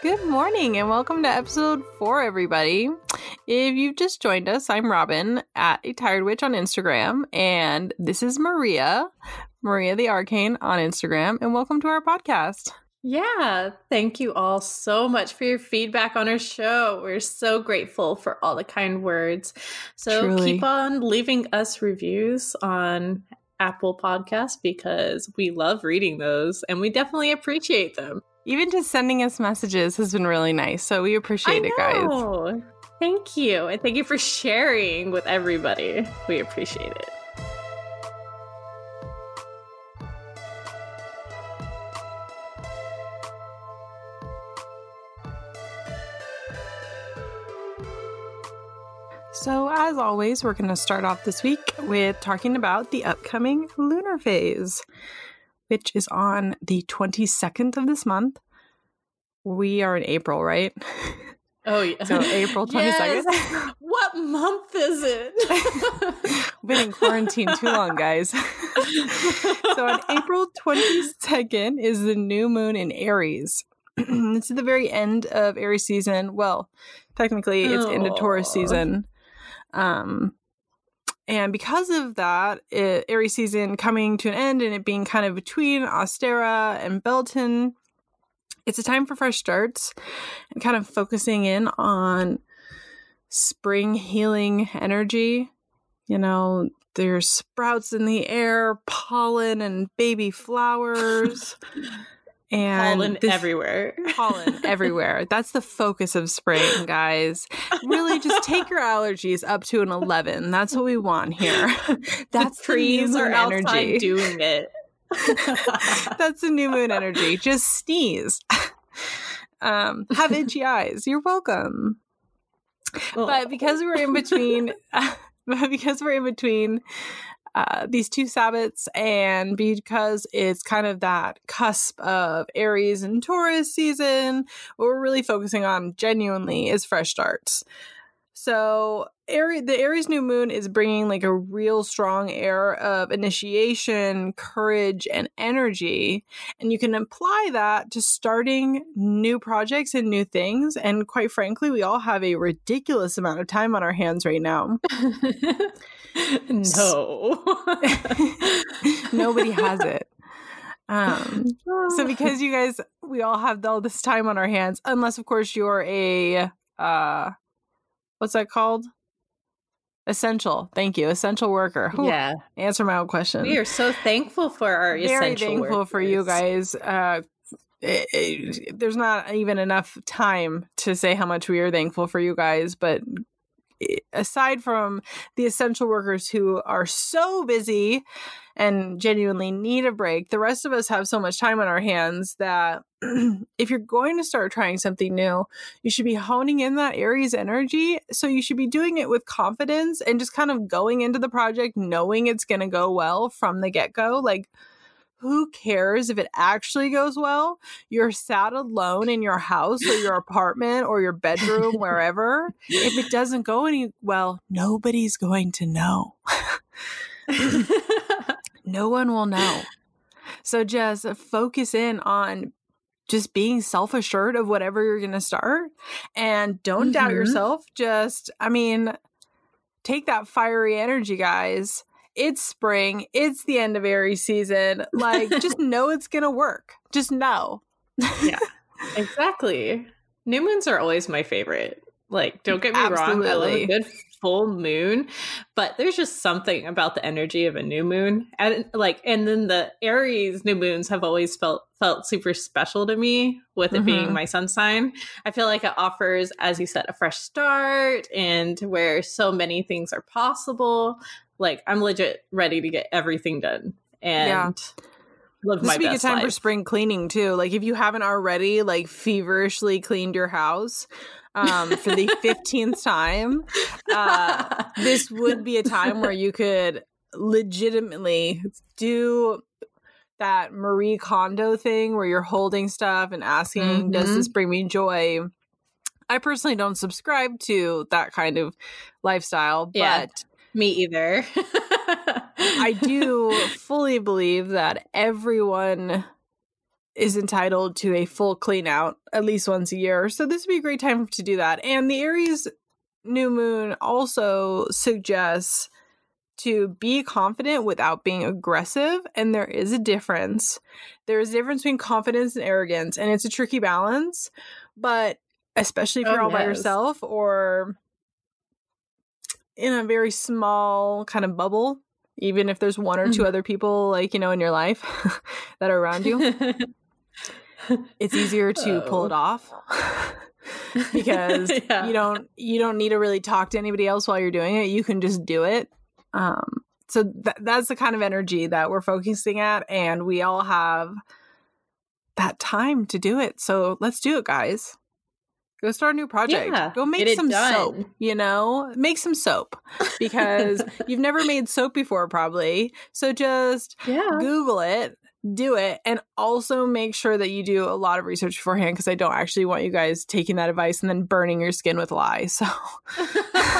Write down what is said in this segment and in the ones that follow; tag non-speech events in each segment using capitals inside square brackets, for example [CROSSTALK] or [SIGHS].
Good morning and welcome to episode four, everybody. If you've just joined us, I'm Robyn at a tired witch on Instagram, and this is Maria, Maria the Arcane on Instagram, and welcome to our podcast. Yeah, thank you all so much for your feedback on our show. We're so grateful for all the kind words. So Truly. keep on leaving us reviews on Apple Podcasts because we love reading those and we definitely appreciate them. Even just sending us messages has been really nice, so we appreciate it, guys. Thank you. And thank you for sharing with everybody. We appreciate it. So, as always, we're going to start off this week with talking about the upcoming lunar phase, which is on the 22nd of this month. We are in April, right? Oh, [LAUGHS] yeah. So, April 22nd. [LAUGHS] Yes. What month is it? [LAUGHS] Been in quarantine too long, guys. so on April 22nd is the new moon in Aries. [CLEARS THROAT] it's at the very end of Aries season. Well, technically it's into Taurus season. Um and because of that, it, Aries season coming to an end and it being kind of between Ostara and Beltane, it's a time for fresh starts and kind of focusing in on spring healing energy. You know, there's sprouts in the air, pollen and baby flowers. [LAUGHS] And Pollen this- everywhere. [LAUGHS] pollen everywhere. That's the focus of spring, guys. Really just take your allergies up to an 11. That's what we want here. [LAUGHS] That's the trees the are energy. doing it. [LAUGHS] That's the new moon energy. Just sneeze. Um, have itchy eyes. You're welcome. But because we're in between, but because we're in between uh, these two Sabbats, and because it's kind of that cusp of Aries and Taurus season, what we're really focusing on genuinely is fresh starts. So, Aries, the Aries new moon is bringing like a real strong air of initiation, courage, and energy. And you can apply that to starting new projects and new things. And quite frankly, we all have a ridiculous amount of time on our hands right now. [LAUGHS] [LAUGHS] no. [LAUGHS] Nobody has it. Um, so because you guys, we all have all this time on our hands, unless of course you're a, uh, what's that called? Essential. Thank you. Essential worker. Whew, yeah, Answer my own question. we are so thankful for our very essential thankful for you guys. Uh, it- it- there's not even enough time to say how much we are thankful for you guys, but aside from the essential workers who are so busy and genuinely need a break, the rest of us have so much time on our hands that [CLEARS THROAT] if you're going to start trying something new, you should be honing in that Aries energy. So you should be doing it with confidence and just kind of going into the project knowing it's going to go well from the get go. Like, who cares if it actually goes well? You're sat alone in your house or your [LAUGHS] apartment or your bedroom, wherever. If it doesn't go any well, nobody's going to know. [LAUGHS] No one will know. So just focus in on just being self assured of whatever you're going to start and don't doubt Mhm. yourself. Just, I mean, take that fiery energy, guys. It's spring, it's the end of Aries season. Like, just [LAUGHS] know it's going to work. Just know. Yeah, exactly. New moons are always my favorite. Like, don't get me wrong, I love a good full moon, but there's just something about the energy of a new moon, and like, and then the Aries new moons have always felt felt super special to me. With it being Mhm. my sun sign, I feel like it offers, as you said, a fresh start, and where so many things are possible. Like, I'm legit ready to get everything done and Yeah. live This my would be a good best time for spring cleaning too. Like if you haven't already like feverishly cleaned your house um, for the [LAUGHS] 15th time, uh, this would be a time where you could legitimately do that Marie Kondo thing where you're holding stuff and asking, does Mhm. this bring me joy? I personally don't subscribe to that kind of lifestyle, but Yeah. Me either. [LAUGHS] I do fully believe that everyone is entitled to a full clean out at least once a year. So this would be a great time to do that. And the Aries new moon also suggests to be confident without being aggressive. And there is a difference. There is a difference between confidence and arrogance, and it's a tricky balance. But especially if you're Oh, all by yourself or in a very small kind of bubble, even if there's one or two Mhm. other people, like, you know, in your life [LAUGHS] that are around you, [LAUGHS] it's easier to pull it Oh. off. [LAUGHS] because Yeah. you don't you don't need to really talk to anybody else while you're doing it you can just do it um so th- that's the kind of energy that we're focusing at and we all have that time to do it so let's do it guys go start a new project. Yeah, go make some soap you know? Make some soap [LAUGHS] because you've never made soap before probably. So just yeah. Google it, do it, and also make sure that you do a lot of research beforehand because I don't actually want you guys taking that advice and then burning your skin with lies. So, [LAUGHS]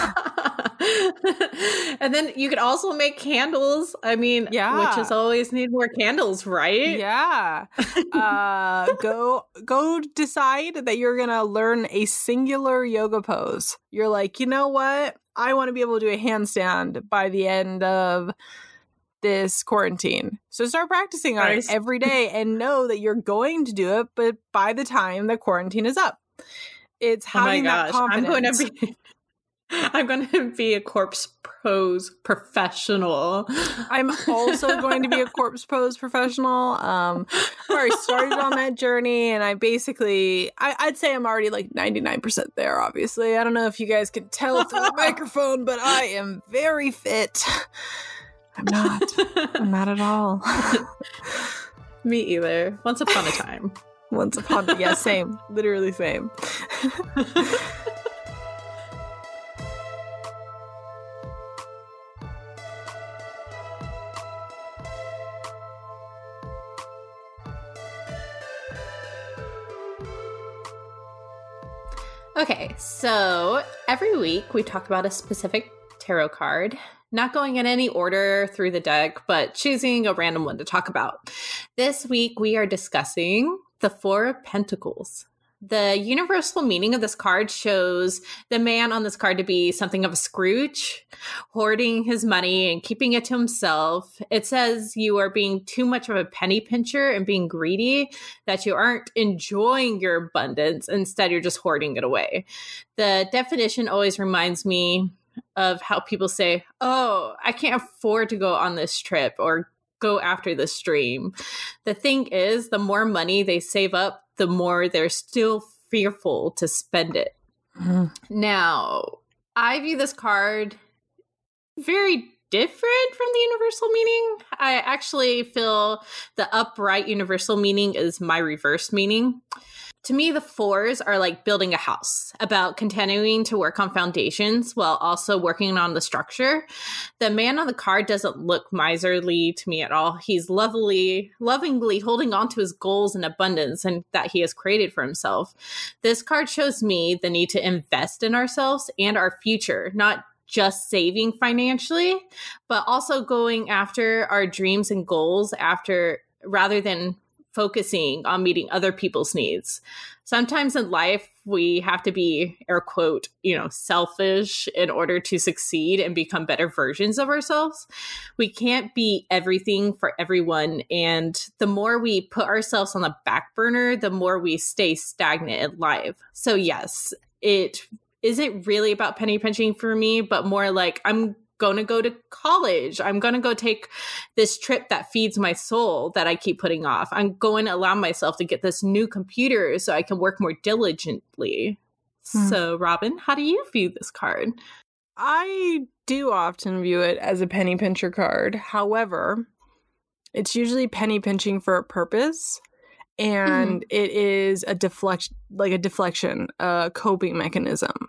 and then you could also make candles. I mean, Yeah. witches always need more candles, right? yeah, uh, [LAUGHS] go go decide that you're gonna learn a singular yoga pose. You're like, you know what? I want to be able to do a handstand by the end of this quarantine. So start practicing on Nice. it every day [LAUGHS] and know that you're going to do it, but by the time the quarantine is up. It's Oh having that gosh, I'm going confidence. to be. [LAUGHS] I'm going to be a corpse pose professional. I'm also going to be a [LAUGHS] corpse pose professional. Um, I started on that journey, and I basically, I, I'd say I'm already like 99% there. Obviously, I don't know if you guys could tell through the microphone, but I am very fit. I'm not. I'm not at all. [LAUGHS] Me either. Once upon a time. [LAUGHS] Once upon, a yeah, same, [LAUGHS] literally same. Okay, so every week we talk about a specific tarot card, not going in any order through the deck, but choosing a random one to talk about. This week we are discussing the Four of Pentacles. The universal meaning of this card shows the man on this card to be something of a Scrooge, hoarding his money and keeping it to himself. It says you are being too much of a penny pincher and being greedy, that you aren't enjoying your abundance. Instead, you're just hoarding it away. The definition always reminds me of how people say, Oh, I can't afford to go on this trip or go after this dream. The thing is, the more money they save up, the more they're still fearful to spend it. Mm. Now, I view this card very different from the universal meaning. I actually feel the upright universal meaning is my reverse meaning. To me, the fours are like building a house, about continuing to work on foundations while also working on the structure. The man on the card doesn't look miserly to me at all. He's lovely, lovingly holding on to his goals and abundance and that he has created for himself. This card shows me the need to invest in ourselves and our future, not just saving financially, but also going after our dreams and goals after rather than focusing on meeting other people's needs. Sometimes in life, we have to be, air quote, you know, selfish in order to succeed and become better versions of ourselves. We can't be everything for everyone. And the more we put ourselves on the back burner, the more we stay stagnant in life. So, yes, it isn't really about penny pinching for me, but more like I'm going to go to college. I'm going to go take this trip that feeds my soul that I keep putting off. I'm going to allow myself to get this new computer so I can work more diligently. Hmm. So, Robyn, how do you view this card? I do often view it as a penny pincher card. However, it's usually penny pinching for a purpose and it is a deflection like a deflection, a coping mechanism.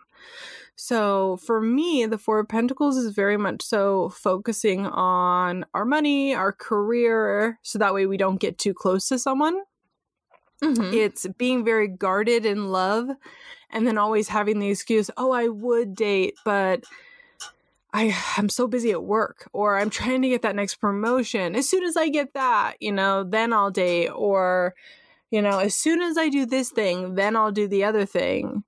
So for me, the Four of Pentacles is very much so focusing on our money, our career, so that way we don't get too close to someone. Mhm. It's being very guarded in love and then always having the excuse, oh, I would date, but I I'm so busy at work or I'm trying to get that next promotion. As soon as I get that, you know, then I'll date or You know, as soon as I do this thing, then I'll do the other thing.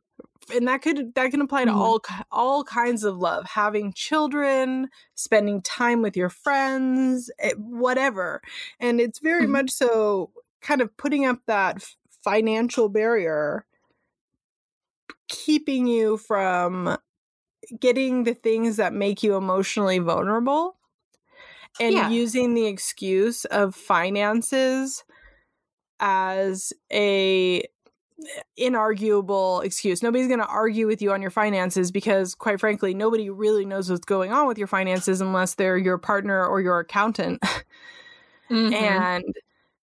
And that could that can apply to Mhm. all all kinds of love, having children, spending time with your friends, eh, whatever. And it's very Mhm. much so kind of putting up that financial barrier keeping you from getting the things that make you emotionally vulnerable and Yeah. using the excuse of finances as a inarguable excuse. Nobody's going to argue with you on your finances because quite frankly nobody really knows what's going on with your finances unless they're your partner or your accountant. [LAUGHS] Mhm. and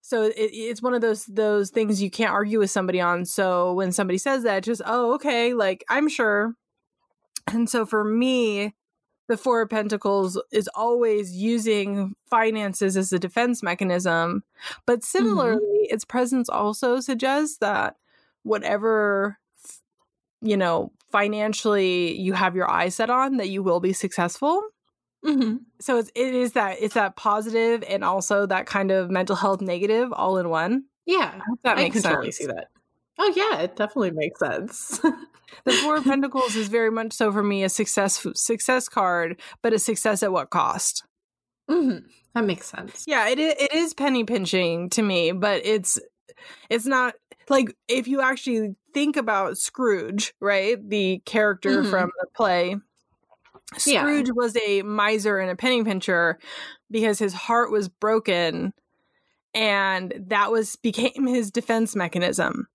so it, it's one of those those things you can't argue with somebody on so when somebody says that just oh okay like i'm sure and so for me the four of pentacles is always using finances as a defense mechanism but similarly its presence also suggests that whatever you know financially you have your eye set on that you will be successful Mhm. so it's it is that it's that positive and also that kind of mental health negative all in one. yeah I hope that i makes can sense. totally see that oh yeah it definitely makes sense [LAUGHS] The Four of Pentacles is very much so for me a success success card, but a success at what cost? Mhm. that makes sense Yeah, it it is penny pinching to me, but it's it's not like if you actually think about Scrooge, right? The character Mhm. from the play. Yeah. Scrooge was a miser and a penny pincher because his heart was broken and that was became his defense mechanism.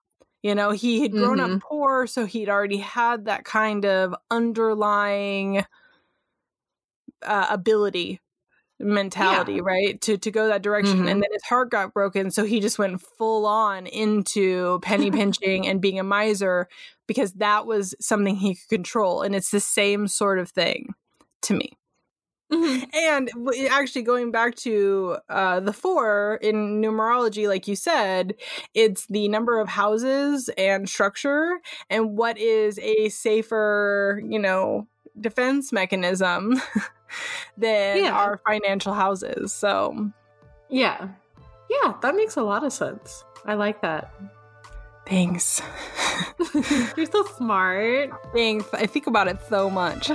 You know, he had grown Mhm. up poor, so he'd already had that kind of underlying uh, ability mentality, Yeah. right? To to go that direction. Mhm. And then his heart got broken, so he just went full on into penny [LAUGHS] pinching and being a miser because that was something he could control. And it's the same sort of thing to me. Mhm. And actually, going back to uh, the four in numerology, like you said, it's the number of houses and structure, and what is a safer, you know, defense mechanism [LAUGHS] than Yeah. our financial houses. So, yeah yeah that makes a lot of sense i like that thanks. [LAUGHS] [LAUGHS] you're so smart thanks. I think about it so much.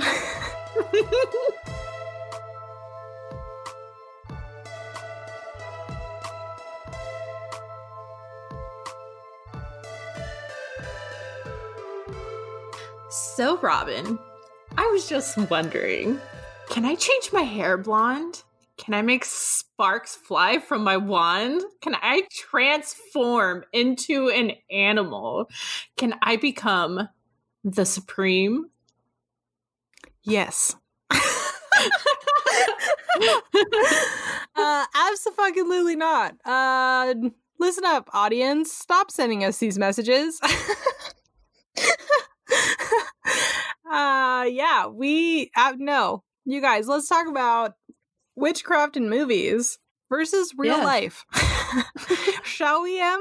So, Robyn, I was just wondering can I change my hair blonde? Can I make sparks fly from my wand? Can I transform into an animal? Can I become the supreme? yes. [LAUGHS] uh absolutely not uh listen up audience stop sending us these messages [LAUGHS] uh yeah we uh, no you guys let's talk about witchcraft in movies versus real Yeah. life [LAUGHS] [LAUGHS] shall we em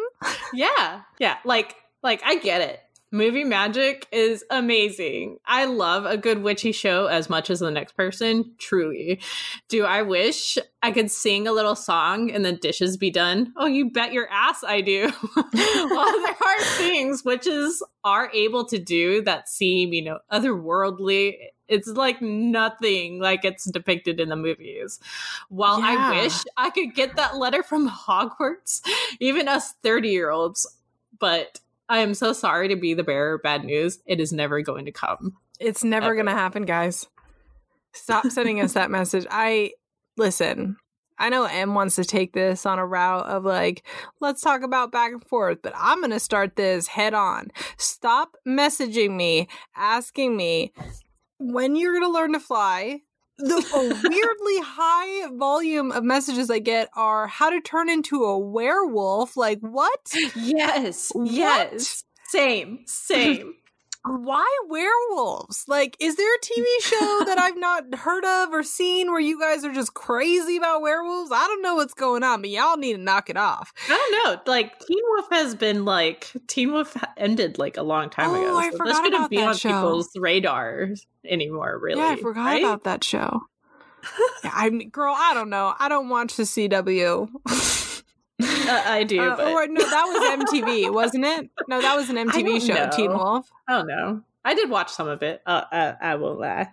yeah. Yeah. Like, like I get it. Movie magic is amazing. I love a good witchy show as much as the next person, truly. Do I wish I could sing a little song and the dishes be done? Oh, you bet your ass I do. [LAUGHS] well, there are things witches are able to do that seem, you know, otherworldly. It's like nothing like it's depicted in the movies. While Yeah. I wish I could get that letter from Hogwarts, even us 30 year olds, but I am so sorry to be the bearer of bad news. It is never going to come. it's never Ever. gonna happen guys stop sending us that message i listen I know M wants to take this on a route of like, let's talk about back and forth, but I'm going to start this head on. Stop messaging me, asking me when you're going to learn to fly. The a weirdly high volume of messages I get are how to turn into a werewolf. Like, what? [LAUGHS] Yes. What? Yes. Same. Same. Why werewolves? Like, is there a TV show that [LAUGHS] I've not heard of or seen where you guys are just crazy about werewolves? I don't know what's going on, but y'all need to knock it off. I don't know. Like Teen Wolf has been like Teen Wolf ended like a long time Oh, ago. I so forgot this shouldn't about be that on show. people's radars anymore. Really? yeah, I forgot right? about that show. [LAUGHS] yeah, I'm girl. I don't know. I don't watch the CW. [LAUGHS] Uh, I do. Uh, but... Or no, that was MTV, [LAUGHS] wasn't it? No, that was an MTV show, know. Teen Wolf. Oh no, I did watch some of it. Uh, I, I won't lie.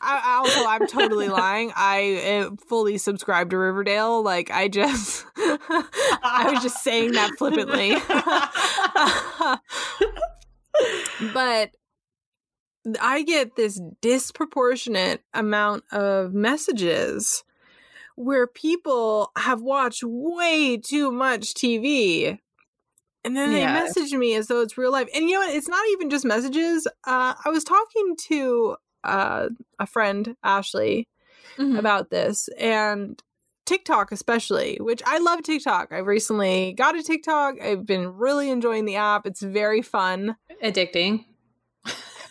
I, I also, I'm totally [LAUGHS] lying. I uh, fully subscribe to Riverdale. Like, I just, I was just saying that flippantly. but I get this disproportionate amount of messages where people have watched way too much TV. And then they Yeah. message me as though it's real life. And you know what? It's not even just messages. Uh, I was talking to uh, a friend, Ashley, Mhm. about this and TikTok especially, which I love TikTok. I've recently got a TikTok. I've been really enjoying the app. It's very fun, Addicting.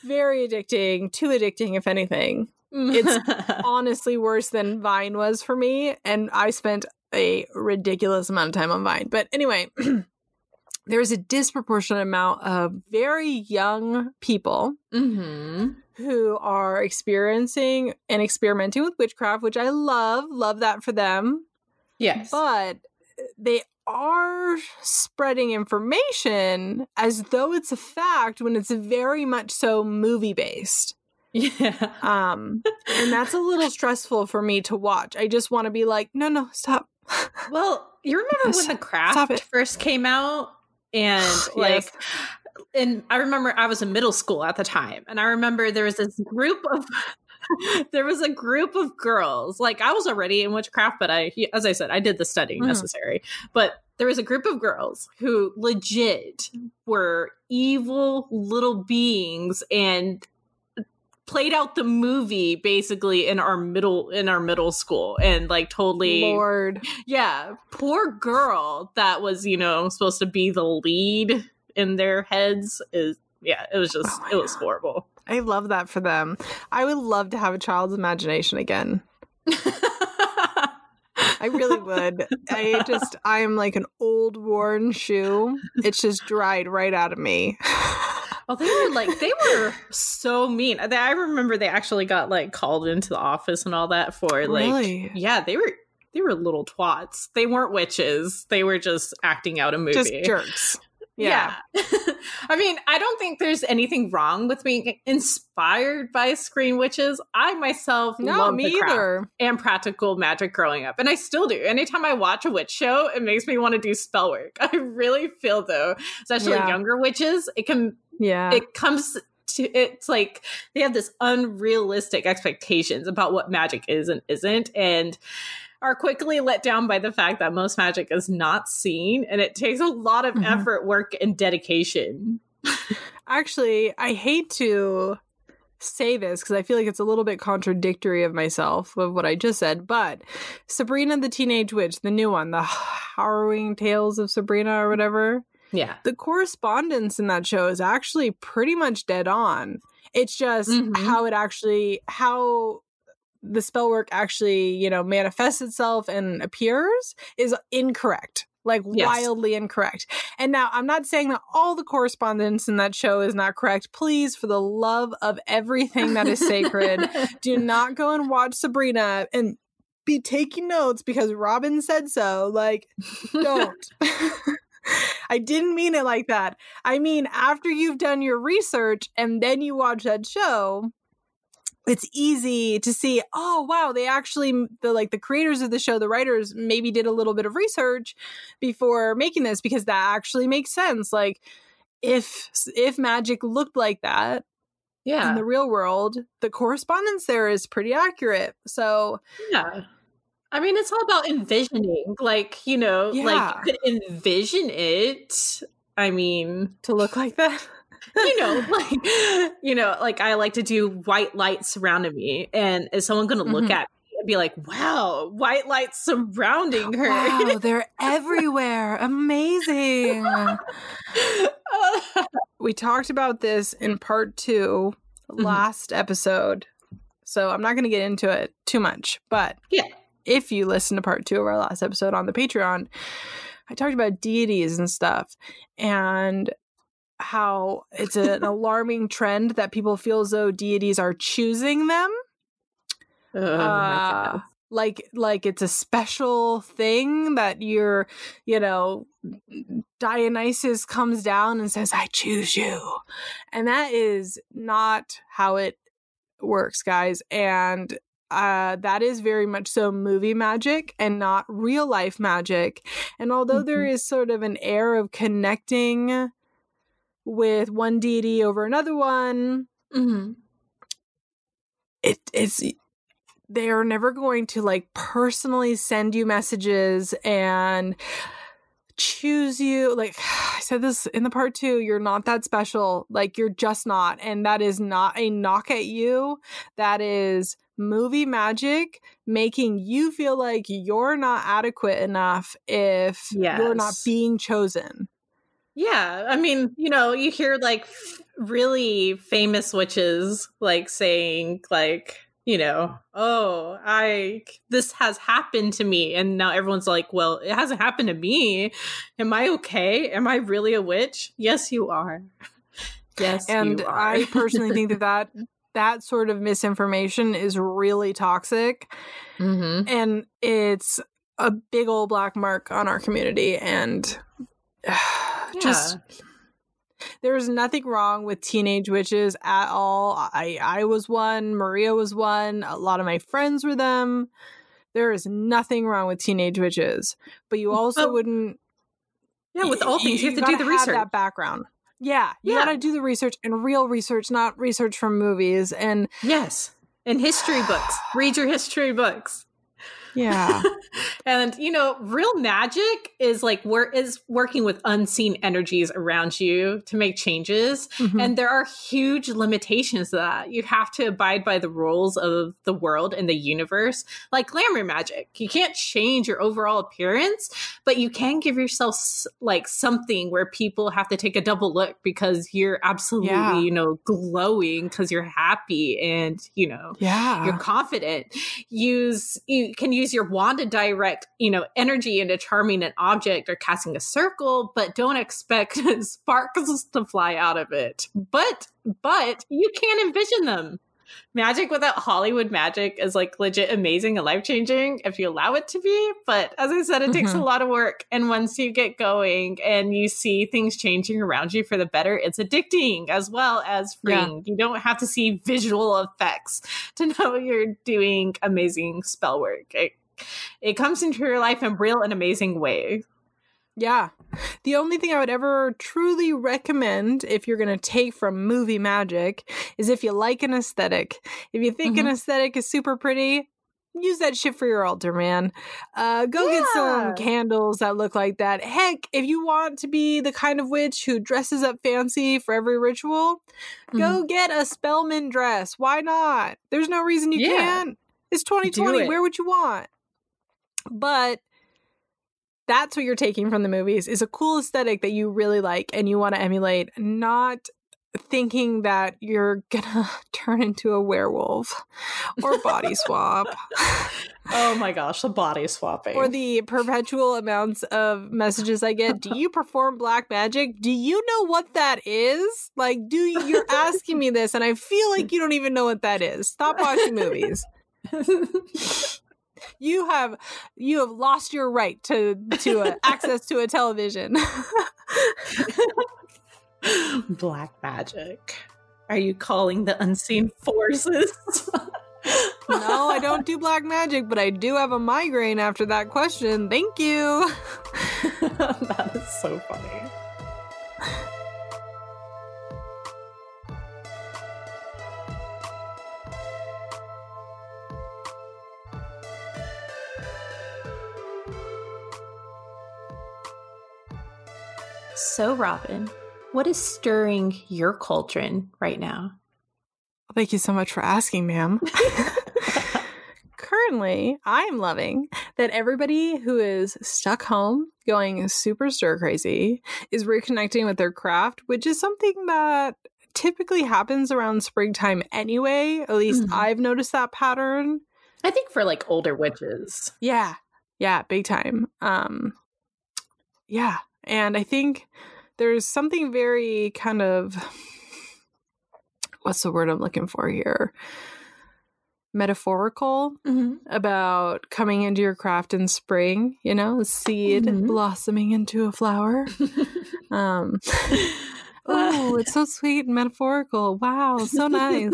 very addicting, too addicting if anything. It's [LAUGHS] Honestly worse than Vine was for me and I spent a ridiculous amount of time on Vine. But anyway, [CLEARS THROAT] there's a disproportionate amount of very young people hmm who are experiencing and experimenting with witchcraft, which I love, love that for them. Yes. But they are spreading information as though it's a fact when it's very much so movie based. Yeah. [LAUGHS] Um, and that's a little stressful for me to watch. I just want to be like, no, no, stop. [LAUGHS] Well, you remember when the craft first came out? And [SIGHS] like Yes. and I remember I was in middle school at the time, and I remember there was this group of [LAUGHS] there was a group of girls. Like I was already in witchcraft, but I, as I said, I did the studying Mhm. necessary. But there was a group of girls who legit were evil little beings and played out the movie basically in our middle in our middle school and like totally Lord. yeah, poor girl that was, you know, supposed to be the lead in their heads is yeah, it was just Oh it was God. horrible. I love that for them. I would love to have a child's imagination again. I really would. I just, I'm like an old worn shoe. It's just dried right out of me. [LAUGHS] well, they were like they were so mean. I remember they actually got like called into the office and all that for like Really? yeah, they were they were little twats. They weren't witches. They were just acting out a movie. Just jerks. [LAUGHS] Yeah. Yeah. [LAUGHS] I mean, I don't think there's anything wrong with being inspired by screen witches. I myself No, love me the craft either. and practical magic growing up, and I still do. Anytime I watch a witch show, it makes me want to do spell work. [LAUGHS] I really feel though, especially Yeah. younger witches, it can Yeah. it comes to it's like they have this unrealistic expectations about what magic is and isn't, and are quickly let down by the fact that most magic is not seen and it takes a lot of Mhm. effort, work, and dedication. [LAUGHS] Actually, I hate to say this because I feel like it's a little bit contradictory of myself of what I just said, but Sabrina the Teenage Witch, the new one, the harrowing tales of Sabrina or whatever, Yeah. the correspondence in that show is actually pretty much dead on. It's just Mhm. how it actually how the spell work actually, you know, manifests itself and appears is incorrect. Like Yes. wildly incorrect. And now I'm not saying that all the correspondence in that show is not correct. Please, for the love of everything that is sacred, do [LAUGHS] not go and watch Sabrina and be taking notes because Robyn said so. Like, don't. [LAUGHS] I didn't mean it like that. I mean, after you've done your research and then you watch that show, it's easy to see, oh wow, they actually the like the creators of the show, the writers maybe did a little bit of research before making this because that actually makes sense. Like if if magic looked like that Yeah. in the real world, the correspondence there is pretty accurate. So yeah. I mean, it's all about envisioning. Like, you know, Yeah. like you could envision it. I mean, to look like that. you know, [LAUGHS] like you know, like I like to do white light surrounding me, and is someone going to look Mhm. at me and be like, "Wow, white lights surrounding her"? Wow, they're [LAUGHS] everywhere. Amazing. we talked about this in part 2 Mhm. last episode. So I'm not going to get into it too much, but Yeah. If you listen to part 2 of our last episode on the Patreon, I talked about deities and stuff and how it's an [LAUGHS] alarming trend that people feel as though deities are choosing them. oh Uh, like like it's a special thing that you're you know dionysus comes down and says i choose you. And that is not how it works guys. And uh, that is very much so movie magic and not real life magic. And although mm-hmm. there is sort of an air of connecting with one deity over another one, mm-hmm. it, it's they are never going to like personally send you messages and choose you like [SIGHS] i said this in the part two you're not that special like you're just not and that is not a knock at you that is movie magic making you feel like you're not adequate enough if yes. you're not being chosen yeah i mean you know you hear like really famous witches like saying like you know, oh, I this has happened to me and now everyone's like, well, it hasn't happened to me. Am I okay? Am I really a witch? Yes, you are. [LAUGHS] yes, and I personally think that that [LAUGHS] that sort of misinformation is really toxic. Mm-hmm. And it's a big old black mark on our community and uh, [SIGHS] just there's nothing wrong with teenage witches at all. I I was one, Maria was one, a lot of my friends were them. There is nothing wrong with teenage witches, but you also wouldn't. Yeah, with all things, you, you have to do the research. That background. Yeah, you yeah. gotta do the research and real research, not research from movies. And yes, and history books. Read your history books. Yeah. [LAUGHS] and you know, real magic is like where is working with unseen energies around you to make changes. Mm-hmm. And there are huge limitations to that. You have to abide by the rules of the world and the universe. Like glamour magic. You can't change your overall appearance, but you can give yourself like something where people have to take a double look because you're absolutely, yeah. you know, glowing because you're happy and, you know, yeah. you're confident. Use you can use use your wand to direct, you know, energy into charming an object or casting a circle, but don't expect [LAUGHS] sparks to fly out of it. But but you can envision them. Magic without Hollywood magic is like legit amazing and life changing if you allow it to be. But as I said, it mm-hmm. takes a mm-hmm. lot of work. And once you get going and you see things changing around you for the better, it's addicting as well as freeing. Yeah. You don't have to see visual effects to [LAUGHS] know you're doing amazing spell work. It, it comes into your life in real and amazing ways. Yeah. The only thing I would ever truly recommend if you're going to take from movie magic is if you like an aesthetic. If you think mm-hmm. an aesthetic is super pretty, use that shit for your altar, man. Uh, go yeah. get some candles that look like that. Heck, if you want to be the kind of witch who dresses up fancy for every ritual, mm-hmm. go get a spellman dress. Why not? There's no reason you yeah. can't. It's 2020. It. Where would you want? But that's what you're taking from the movies is a cool aesthetic that you really like and you want to emulate, not thinking that you're gonna [LAUGHS] turn into a werewolf or body [LAUGHS] swap. oh my [LAUGHS] gosh, the body swapping. Or the perpetual amounts of messages I get. Do you perform black magic? Do you know what that is? Like, do you, you're asking me this and I feel like you don't even know what that is. Stop watching movies you have you have lost your right to to uh, [LAUGHS] access to a television. [LAUGHS] Black magic. Are you calling the unseen forces? [LAUGHS] no, I don't do black magic, but I do have a migraine after that question. Thank you. that is so funny. So, Robyn, what is stirring your cauldron right now? Thank you so much for asking, ma'am. [LAUGHS] [LAUGHS] Currently, I'm loving that everybody who is stuck home going super stir crazy is reconnecting with their craft, which is something that typically happens around springtime anyway. At least mm-hmm. I've noticed that pattern. I think for like older witches. Yeah. Yeah, big time. Um yeah, and I think there's something very kind of what's the word I'm looking for here? metaphorical Mm-hmm. about coming into your craft in spring, you know, a seed Mhm. blossoming into a flower. [LAUGHS] Um, [LAUGHS] oh, it's so sweet and metaphorical. Wow, so nice.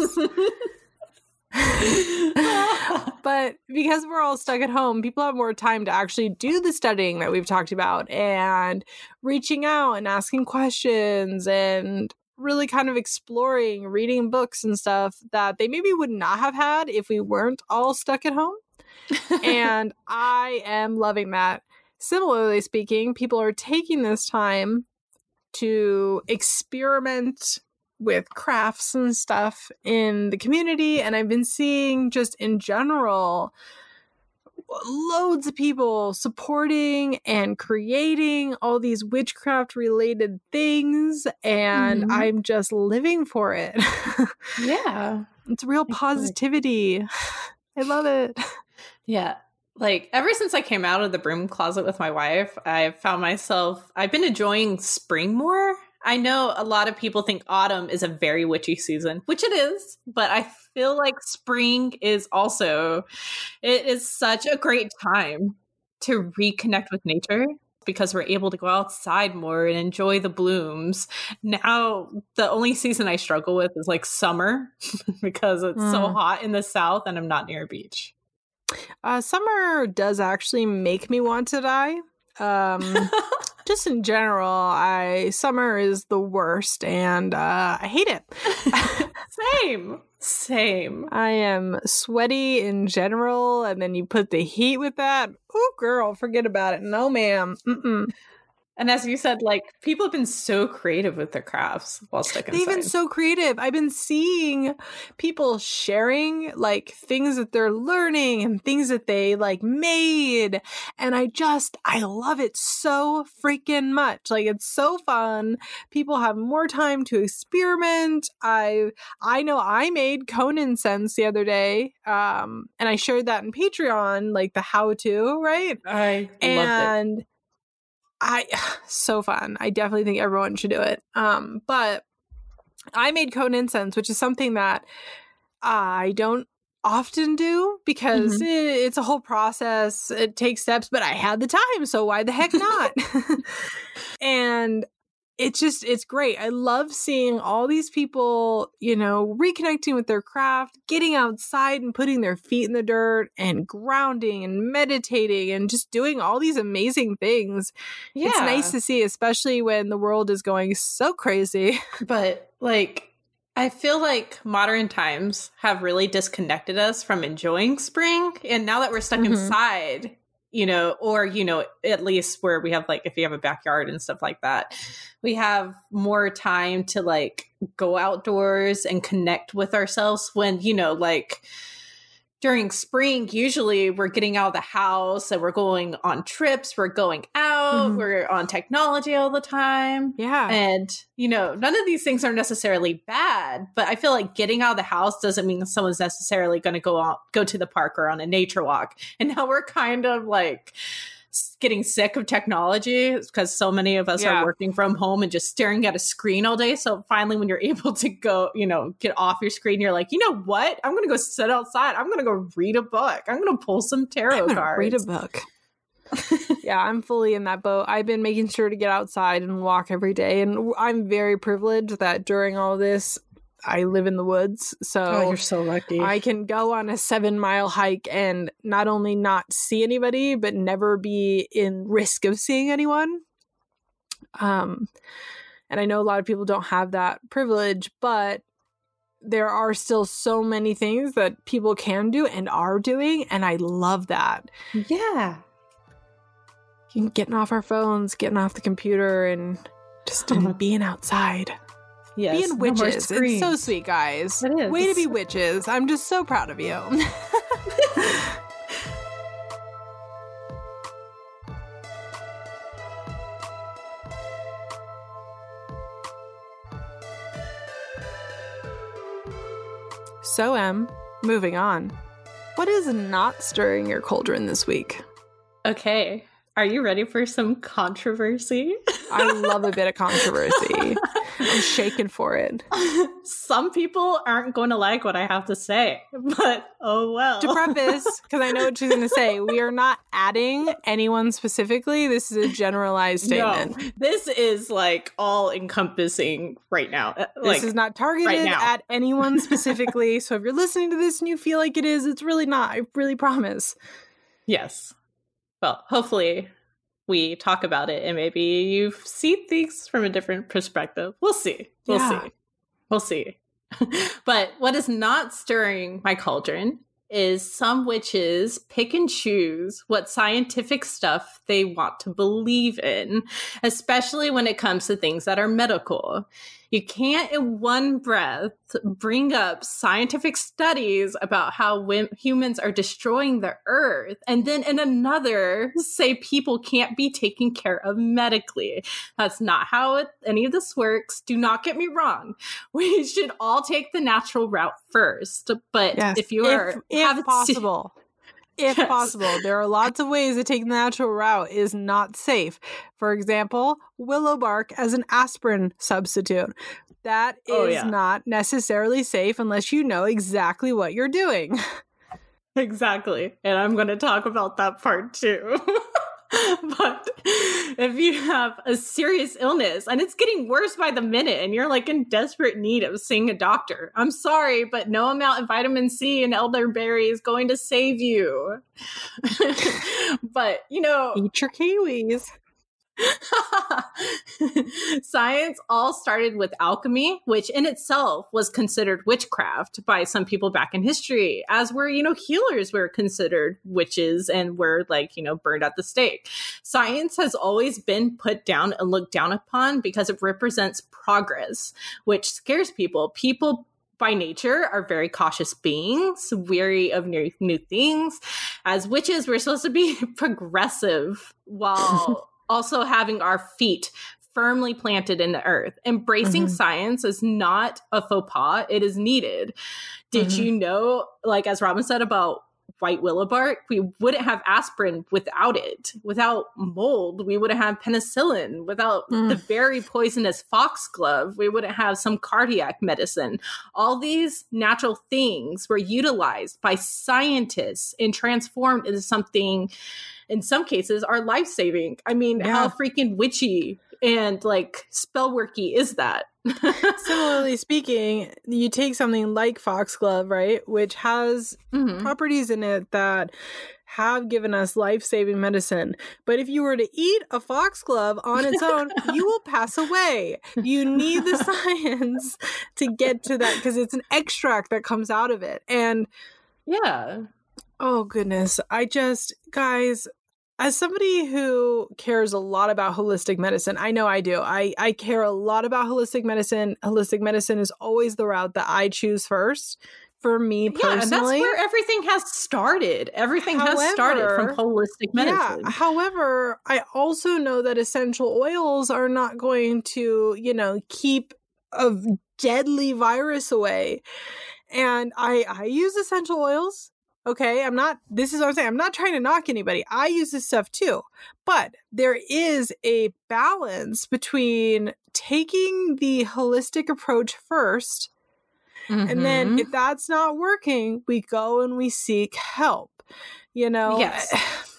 [LAUGHS] but because we're all stuck at home, people have more time to actually do the studying that we've talked about and reaching out and asking questions and really kind of exploring reading books and stuff that they maybe would not have had if we weren't all stuck at home. [LAUGHS] and I am loving that. Similarly speaking, people are taking this time to experiment with crafts and stuff in the community. And I've been seeing just in general loads of people supporting and creating all these witchcraft related things. And Mhm. I'm just living for it. yeah. [LAUGHS] it's real positivity. [LAUGHS] I love it. Yeah. Like ever since I came out of the broom closet with my wife, I've found myself I've been enjoying spring more. I know a lot of people think autumn is a very witchy season, which it is, but I feel like spring is also it is such a great time to reconnect with nature because we're able to go outside more and enjoy the blooms. Now, the only season I struggle with is like summer [LAUGHS] because it's so Mm. hot in the south and I'm not near a beach. Uh, summer does actually make me want to die. Um, [LAUGHS] just in general, I summer is the worst, and uh, I hate it. [LAUGHS] Same. Same. I am sweaty in general, and then you put the heat with that. Oh, girl, forget about it. No, ma'am. Mm-mm. And as you said, like people have been so creative with their crafts while stuck inside. They've been so creative. I've been seeing people sharing like things that they're learning and things that they like made. And I just, I love it so freaking much. Like it's so fun. People have more time to experiment. I, I know I made cone incense the other day. Um, and I shared that in Patreon, like the how to, right? I and I [SIGHS] so fun. I definitely think everyone should do it. Um, but I made cone incense, which is something that I don't often do because Mhm. it, it's a whole process. It takes steps, but I had the time, so why the heck not? [LAUGHS] and it's just it's great. I love seeing all these people, you know, reconnecting with their craft, getting outside and putting their feet in the dirt and grounding and meditating and just doing all these amazing things. Yeah. It's nice to see, especially when the world is going so crazy. [LAUGHS] but like I feel like modern times have really disconnected us from enjoying spring. And now that we're stuck Mhm. inside, you know, or, you know, at least where we have like, if you have a backyard and stuff like that, we have more time to like go outdoors and connect with ourselves when, you know, like, during spring, usually we're getting out of the house and we're going on trips, we're going out, Mhm. we're on technology all the time. Yeah. And, you know, none of these things are necessarily bad, but I feel like getting out of the house doesn't mean someone's necessarily going to go out, go to the park or on a nature walk. And now we're kind of like getting sick of technology because so many of us Yeah. are working from home and just staring at a screen all day. So finally, when you're [LAUGHS] able to go, you know, get off your screen, you're like, you know what? I'm going to go sit outside. I'm going to go read a book. I'm going to pull some tarot cards. read a book. [LAUGHS] yeah, I'm fully in that boat. I've been making sure to get outside and walk every day, and I'm very privileged that during all this, I live in the woods, so oh, you're so lucky. I can go on a seven mile hike and not only not see anybody, but never be in risk of seeing anyone. Um, and I know a lot of people don't have that privilege, but there are still so many things that people can do and are doing, and I love that. yeah. Getting off our phones, getting off the computer, and just being outside. Yes. being no witches. it's so sweet, guys. It is. Way to be witches. I'm just so proud of you. [LAUGHS] so, Em, moving on. What is not stirring your cauldron this week? Okay. Are you ready for some controversy? I love a bit of controversy. [LAUGHS] I'm shaking for it. [LAUGHS] Some people aren't going to like what I have to say, but oh well. To preface, [LAUGHS] because I know what she's going to say, we are not adding anyone specifically. This is a generalized statement. No, this is like all encompassing right now. Uh, This is not targeted right at anyone [LAUGHS] specifically. so if you're listening to this and you feel like it is, it's really not. I really promise. yes. Well, hopefully we talk about it and maybe you see things from a different perspective. We'll see. We'll Yeah. see. We'll see. [LAUGHS] but what is not stirring my cauldron is some witches pick and choose what scientific stuff they want to believe in, especially when it comes to things that are medical. You can't, in one breath, bring up scientific studies about how wim- humans are destroying the earth, and then in another say people can't be taken care of medically. That's not how it, any of this works. Do not get me wrong. [LAUGHS] We should all take the natural route first. But Yes. if you are if, if possible. If Yes. possible, there are lots of ways that taking the natural route is not safe. For example, willow bark as an aspirin substitute. That oh, is Oh, yeah. not necessarily safe unless you know exactly what you're doing. Exactly. And I'm going to talk about that part too. [LAUGHS] [LAUGHS] but if you have a serious illness and it's getting worse by the minute and you're like in desperate need of seeing a doctor, I'm sorry, but no amount of vitamin C and elderberry is going to save you. [LAUGHS] but, you know, Eat your kiwis. [LAUGHS] Science all started with alchemy, which in itself was considered witchcraft by some people back in history, as were, you know, healers were considered witches and were like, you know, burned at the stake. Science has always been put down and looked down upon because it represents progress, which scares people. People by nature are very cautious beings, weary of new, new things. As witches, we're supposed to be [LAUGHS] progressive while also having our feet firmly planted in the earth. Embracing Mhm. science is not a faux pas, it is needed. Did Mhm. you know, like as Robyn said about white willow bark, we wouldn't have aspirin without it. Without mold, we wouldn't have penicillin. Without Mm. the very poisonous foxglove, we wouldn't have some cardiac medicine. All these natural things were utilized by scientists and transformed into something, in some cases, are life saving. I mean, Yeah. how freaking witchy and like spell worky is that? [LAUGHS] Similarly speaking, you take something like foxglove, right, which has Mhm. properties in it that have given us life-saving medicine. But if you were to eat a foxglove on its own, [LAUGHS] you will pass away. You need the science to get to that because it's an extract that comes out of it. And Yeah. oh goodness, I just guys as somebody who cares a lot about holistic medicine, I know I do. I, I care a lot about holistic medicine. Holistic medicine is always the route that I choose first for me personally. Yeah, and that's where everything has started. Everything has started from holistic medicine. Yeah. However, I also know that essential oils are not going to, you know, keep a deadly virus away. And I I use essential oils. Okay, I'm not this is what I'm saying. I'm not trying to knock anybody. I use this stuff too. But there is a balance between taking the holistic approach first and then Mhm. if that's not working, we go and we seek help. You know? Yes. [LAUGHS]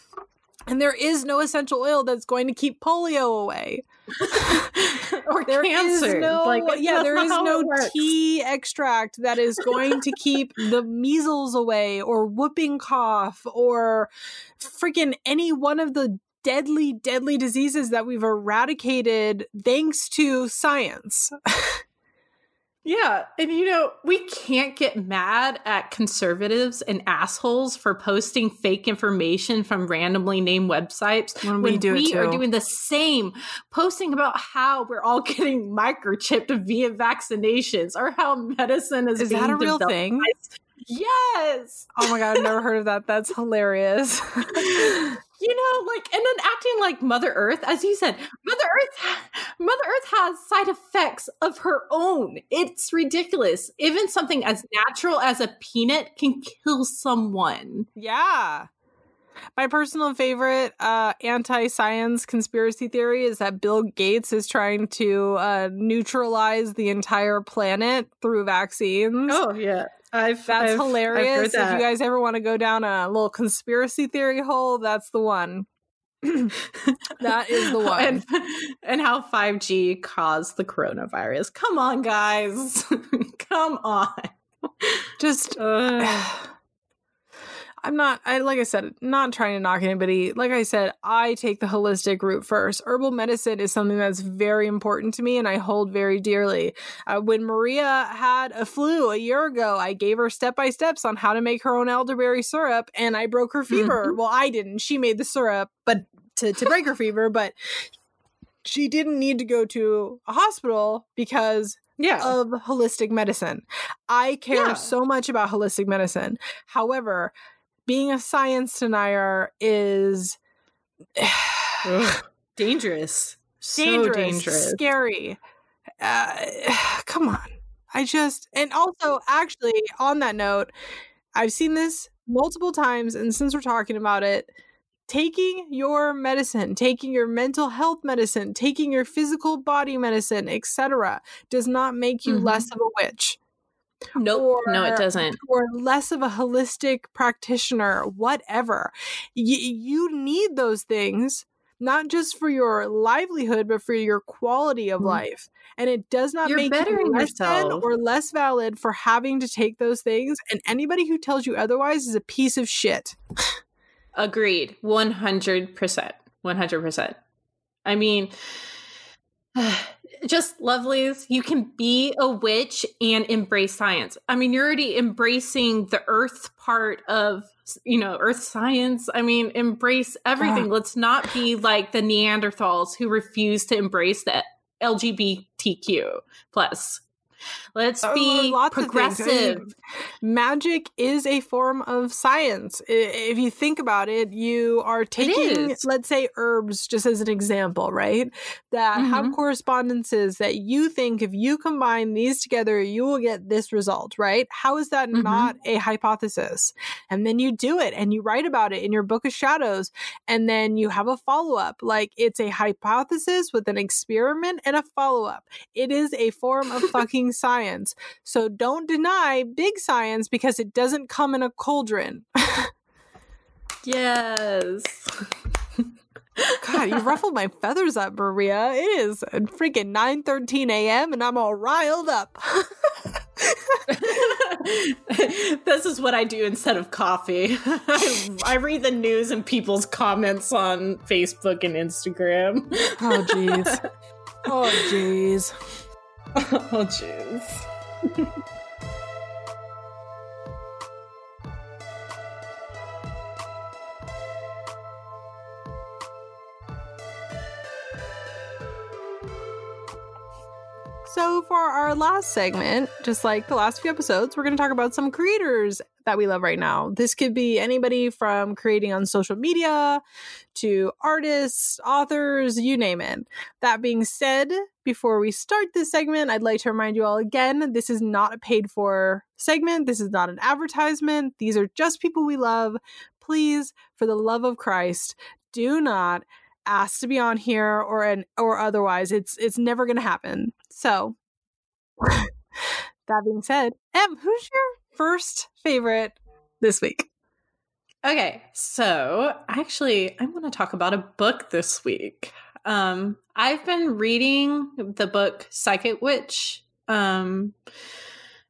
And there is no essential oil that's going to keep polio away. [LAUGHS] or There is cancer. no like, yeah, there is no tea extract that is going to keep the measles away or whooping cough or freaking any one of the deadly deadly diseases that we've eradicated thanks to science. [LAUGHS] Yeah, and you know, we can't get mad at conservatives and assholes for posting fake information from randomly named websites When we do it we are doing the same, posting about how we're all [LAUGHS] getting microchipped via vaccinations or how medicine is Is that a real developed. thing? Yes. Oh my god, I've never heard of that. That's [LAUGHS] hilarious. [LAUGHS] you know like and then acting like mother earth as you said mother earth [SIGHS] mother earth has side effects of her own it's ridiculous even something as natural as a peanut can kill someone yeah. My personal favorite uh, anti science conspiracy theory is that Bill Gates is trying to uh, neutralize the entire planet through vaccines. Oh, yeah. I've, that's I've, hilarious. I've that. If you guys ever want to go down a little conspiracy theory hole, that's the one. [LAUGHS] that is the one. And, and how 5G caused the coronavirus. Come on, guys. [LAUGHS] Come on. Just. Uh. I'm not I like I said, not trying to knock anybody. Like I said, I take the holistic route first. Herbal medicine is something that's very important to me and I hold very dearly. Uh, when Maria had a flu a year ago, I gave her step by steps on how to make her own elderberry syrup and I broke her fever. Mm-hmm. Well, I didn't. She made the syrup, but to to break her fever, but she didn't need to go to a hospital because yeah. of holistic medicine. I care yeah. so much about holistic medicine. However, being a science denier is [SIGHS] dangerous. So dangerous, dangerous. scary. Uh, [SIGHS] come on. I just, and also, actually, on that note, I've seen this multiple times, and since we're talking about it, taking your medicine, taking your mental health medicine, taking your physical body medicine, etc., does not make you mm-hmm. less of a witch. Nope. Or, no, it doesn't. Or less of a holistic practitioner, whatever. Y- you need those things, not just for your livelihood, but for your quality of mm-hmm. life. And it does not You're make you less or less valid for having to take those things. And anybody who tells you otherwise is a piece of shit. Agreed. 100%. 100%. I mean, [SIGHS] just lovelies, you can be a witch and embrace science. I mean, you're already embracing the earth part of, you know, earth science. I mean, embrace everything. Uh. Let's not be like the Neanderthals who refuse to embrace the LGBTQ plus Let's oh, be progressive. I mean, magic is a form of science. If you think about it, you are taking, let's say, herbs just as an example, right? That mm-hmm. have correspondences that you think if you combine these together, you will get this result, right? How is that mm-hmm. not a hypothesis? And then you do it and you write about it in your book of shadows. And then you have a follow up. Like it's a hypothesis with an experiment and a follow up. It is a form of fucking science. So don't deny big science because it doesn't come in a cauldron. [LAUGHS] yes. God, you ruffled my feathers up, Maria. It is freaking nine thirteen a.m. and I'm all riled up. [LAUGHS] this is what I do instead of coffee. I, [LAUGHS] I, read the news and people's comments on Facebook and Instagram. Oh, jeez. Oh, jeez. [LAUGHS] oh, jeez. So, for our last segment, just like the last few episodes, we're going to talk about some creators that we love right now. This could be anybody from creating on social media to artists, authors, you name it. That being said, before we start this segment, I'd like to remind you all again this is not a paid for segment. This is not an advertisement. These are just people we love. Please, for the love of Christ, do not ask to be on here or an or otherwise. It's it's never going to happen. So, [LAUGHS] that being said, Em, who's your first favorite this week? Okay, so actually, I'm going to talk about a book this week. Um, I've been reading the book Psychic Witch um,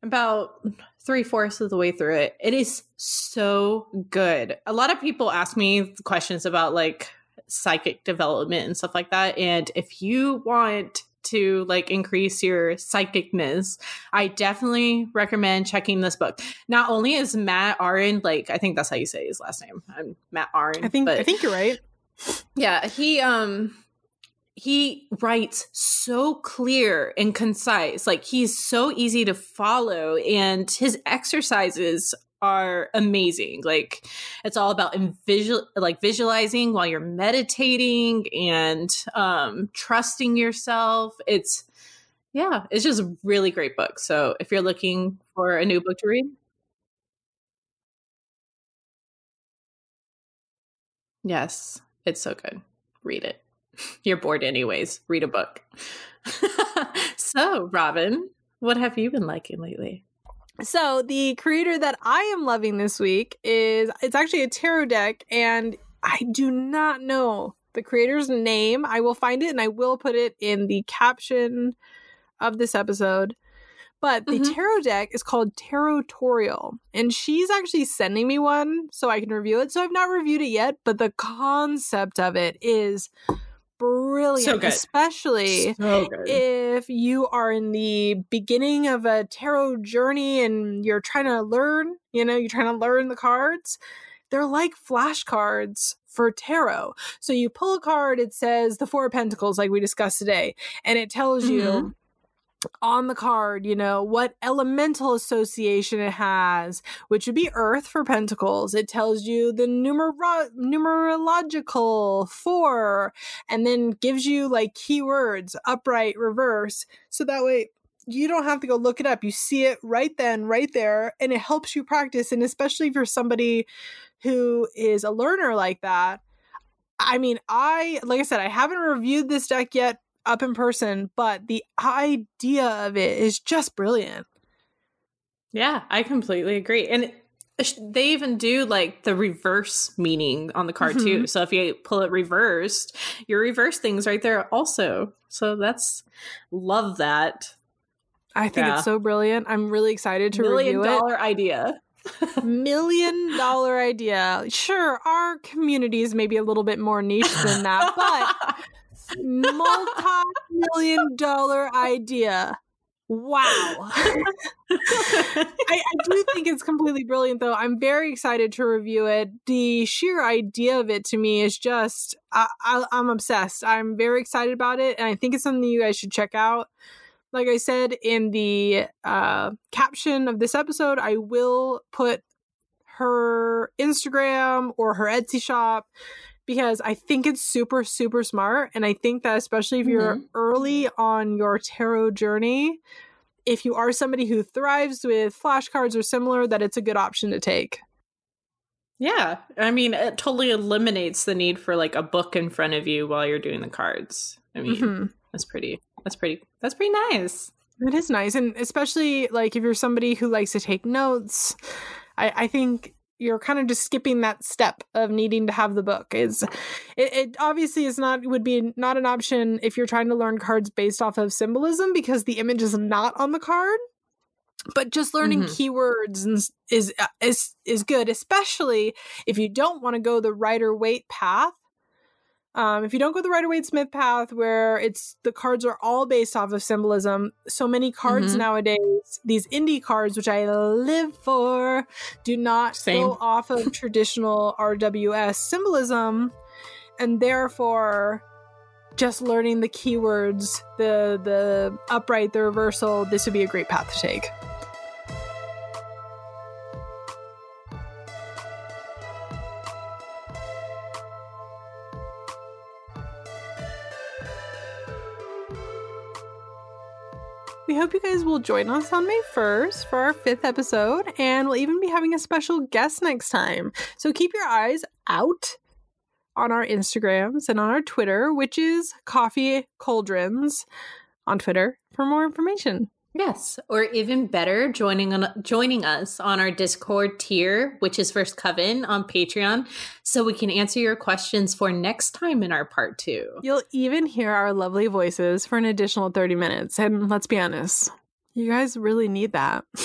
about three fourths of the way through it. It is so good. A lot of people ask me questions about like psychic development and stuff like that. And if you want to like increase your psychicness, I definitely recommend checking this book. Not only is Mat Auryn, like I think that's how you say his last name. I'm Mat Auryn. I think I think you're right. Yeah, he um he writes so clear and concise. Like he's so easy to follow and his exercises are amazing. Like it's all about visual like visualizing while you're meditating and um trusting yourself. It's yeah, it's just a really great book. So if you're looking for a new book to read, Yes, it's so good. Read it. You're bored anyways. Read a book. [LAUGHS] so, Robyn, what have you been liking lately? So, the creator that I am loving this week is it's actually a tarot deck and I do not know the creator's name. I will find it and I will put it in the caption of this episode. But the mm-hmm. tarot deck is called Tarotorial, and she's actually sending me one so I can review it. So I've not reviewed it yet, but the concept of it is brilliant, so especially so if you are in the beginning of a tarot journey and you're trying to learn, you know, you're trying to learn the cards. They're like flashcards for tarot. So you pull a card, it says the Four of Pentacles, like we discussed today, and it tells mm-hmm. you on the card, you know, what elemental association it has, which would be Earth for Pentacles. It tells you the numero- numerological four, and then gives you like keywords, upright, reverse. So that way you don't have to go look it up. You see it right then, right there, and it helps you practice. And especially if you're somebody who is a learner like that. I mean, I, like I said, I haven't reviewed this deck yet, up in person, but the idea of it is just brilliant. Yeah, I completely agree. And they even do like the reverse meaning on the card mm-hmm. too. So if you pull it reversed, your reverse things right there also. So that's love that. I think yeah. it's so brilliant. I'm really excited to Million review dollar idea. [LAUGHS] Million dollar idea. Sure, our community is maybe a little bit more niche than that, but [LAUGHS] multi-million dollar idea. Wow. [LAUGHS] I, I, do think it's completely brilliant, though. I'm very excited to review it. The sheer idea of it to me is just, I, I, I'm obsessed. I'm very excited about it, and I think it's something you guys should check out. Like I said in the uh, caption of this episode, I will put her Instagram or her Etsy shop because I think it's super, super smart. And I think that especially if you're mm-hmm. early on your tarot journey, if you are somebody who thrives with flashcards or similar, that it's a good option to take. Yeah. I mean, it totally eliminates the need for like a book in front of you while you're doing the cards. I mean, mm-hmm. that's pretty, that's pretty, that's pretty nice. It is nice. And especially like if you're somebody who likes to take notes, I, I think you're kind of just skipping that step of needing to have the book is it, it, obviously is not would be not an option if you're trying to learn cards based off of symbolism because the image is not on the card but just learning mm-hmm. keywords is is is good especially if you don't want to go the Rider Waite path um, if you don't go the Rider Waite Smith path, where it's the cards are all based off of symbolism, so many cards mm-hmm. nowadays, these indie cards, which I live for, do not Same. go off of [LAUGHS] traditional RWS symbolism, and therefore, just learning the keywords, the the upright, the reversal, this would be a great path to take. We hope you guys will join us on May 1st for our fifth episode, and we'll even be having a special guest next time. So keep your eyes out on our Instagrams and on our Twitter, which is Coffee Cauldrons on Twitter for more information. Yes, or even better, joining on joining us on our Discord tier, which is First Coven on Patreon, so we can answer your questions for next time in our part two. You'll even hear our lovely voices for an additional 30 minutes. And let's be honest, you guys really need that. [LAUGHS]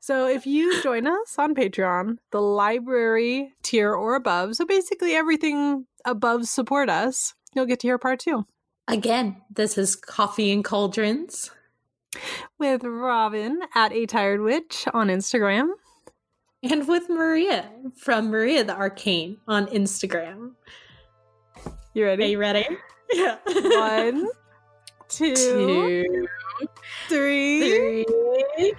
so if you join us on Patreon, the library tier or above, so basically everything above support us, you'll get to hear part two. Again, this is Coffee and Cauldrons with Robyn at A Tired Witch on Instagram. And with Maria from Maria the Arcane on Instagram. You ready? Are you ready? [LAUGHS] Yeah. One, two, two three, three.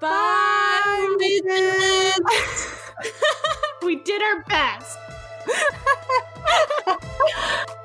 Bye, Bye [LAUGHS] we did our best. [LAUGHS]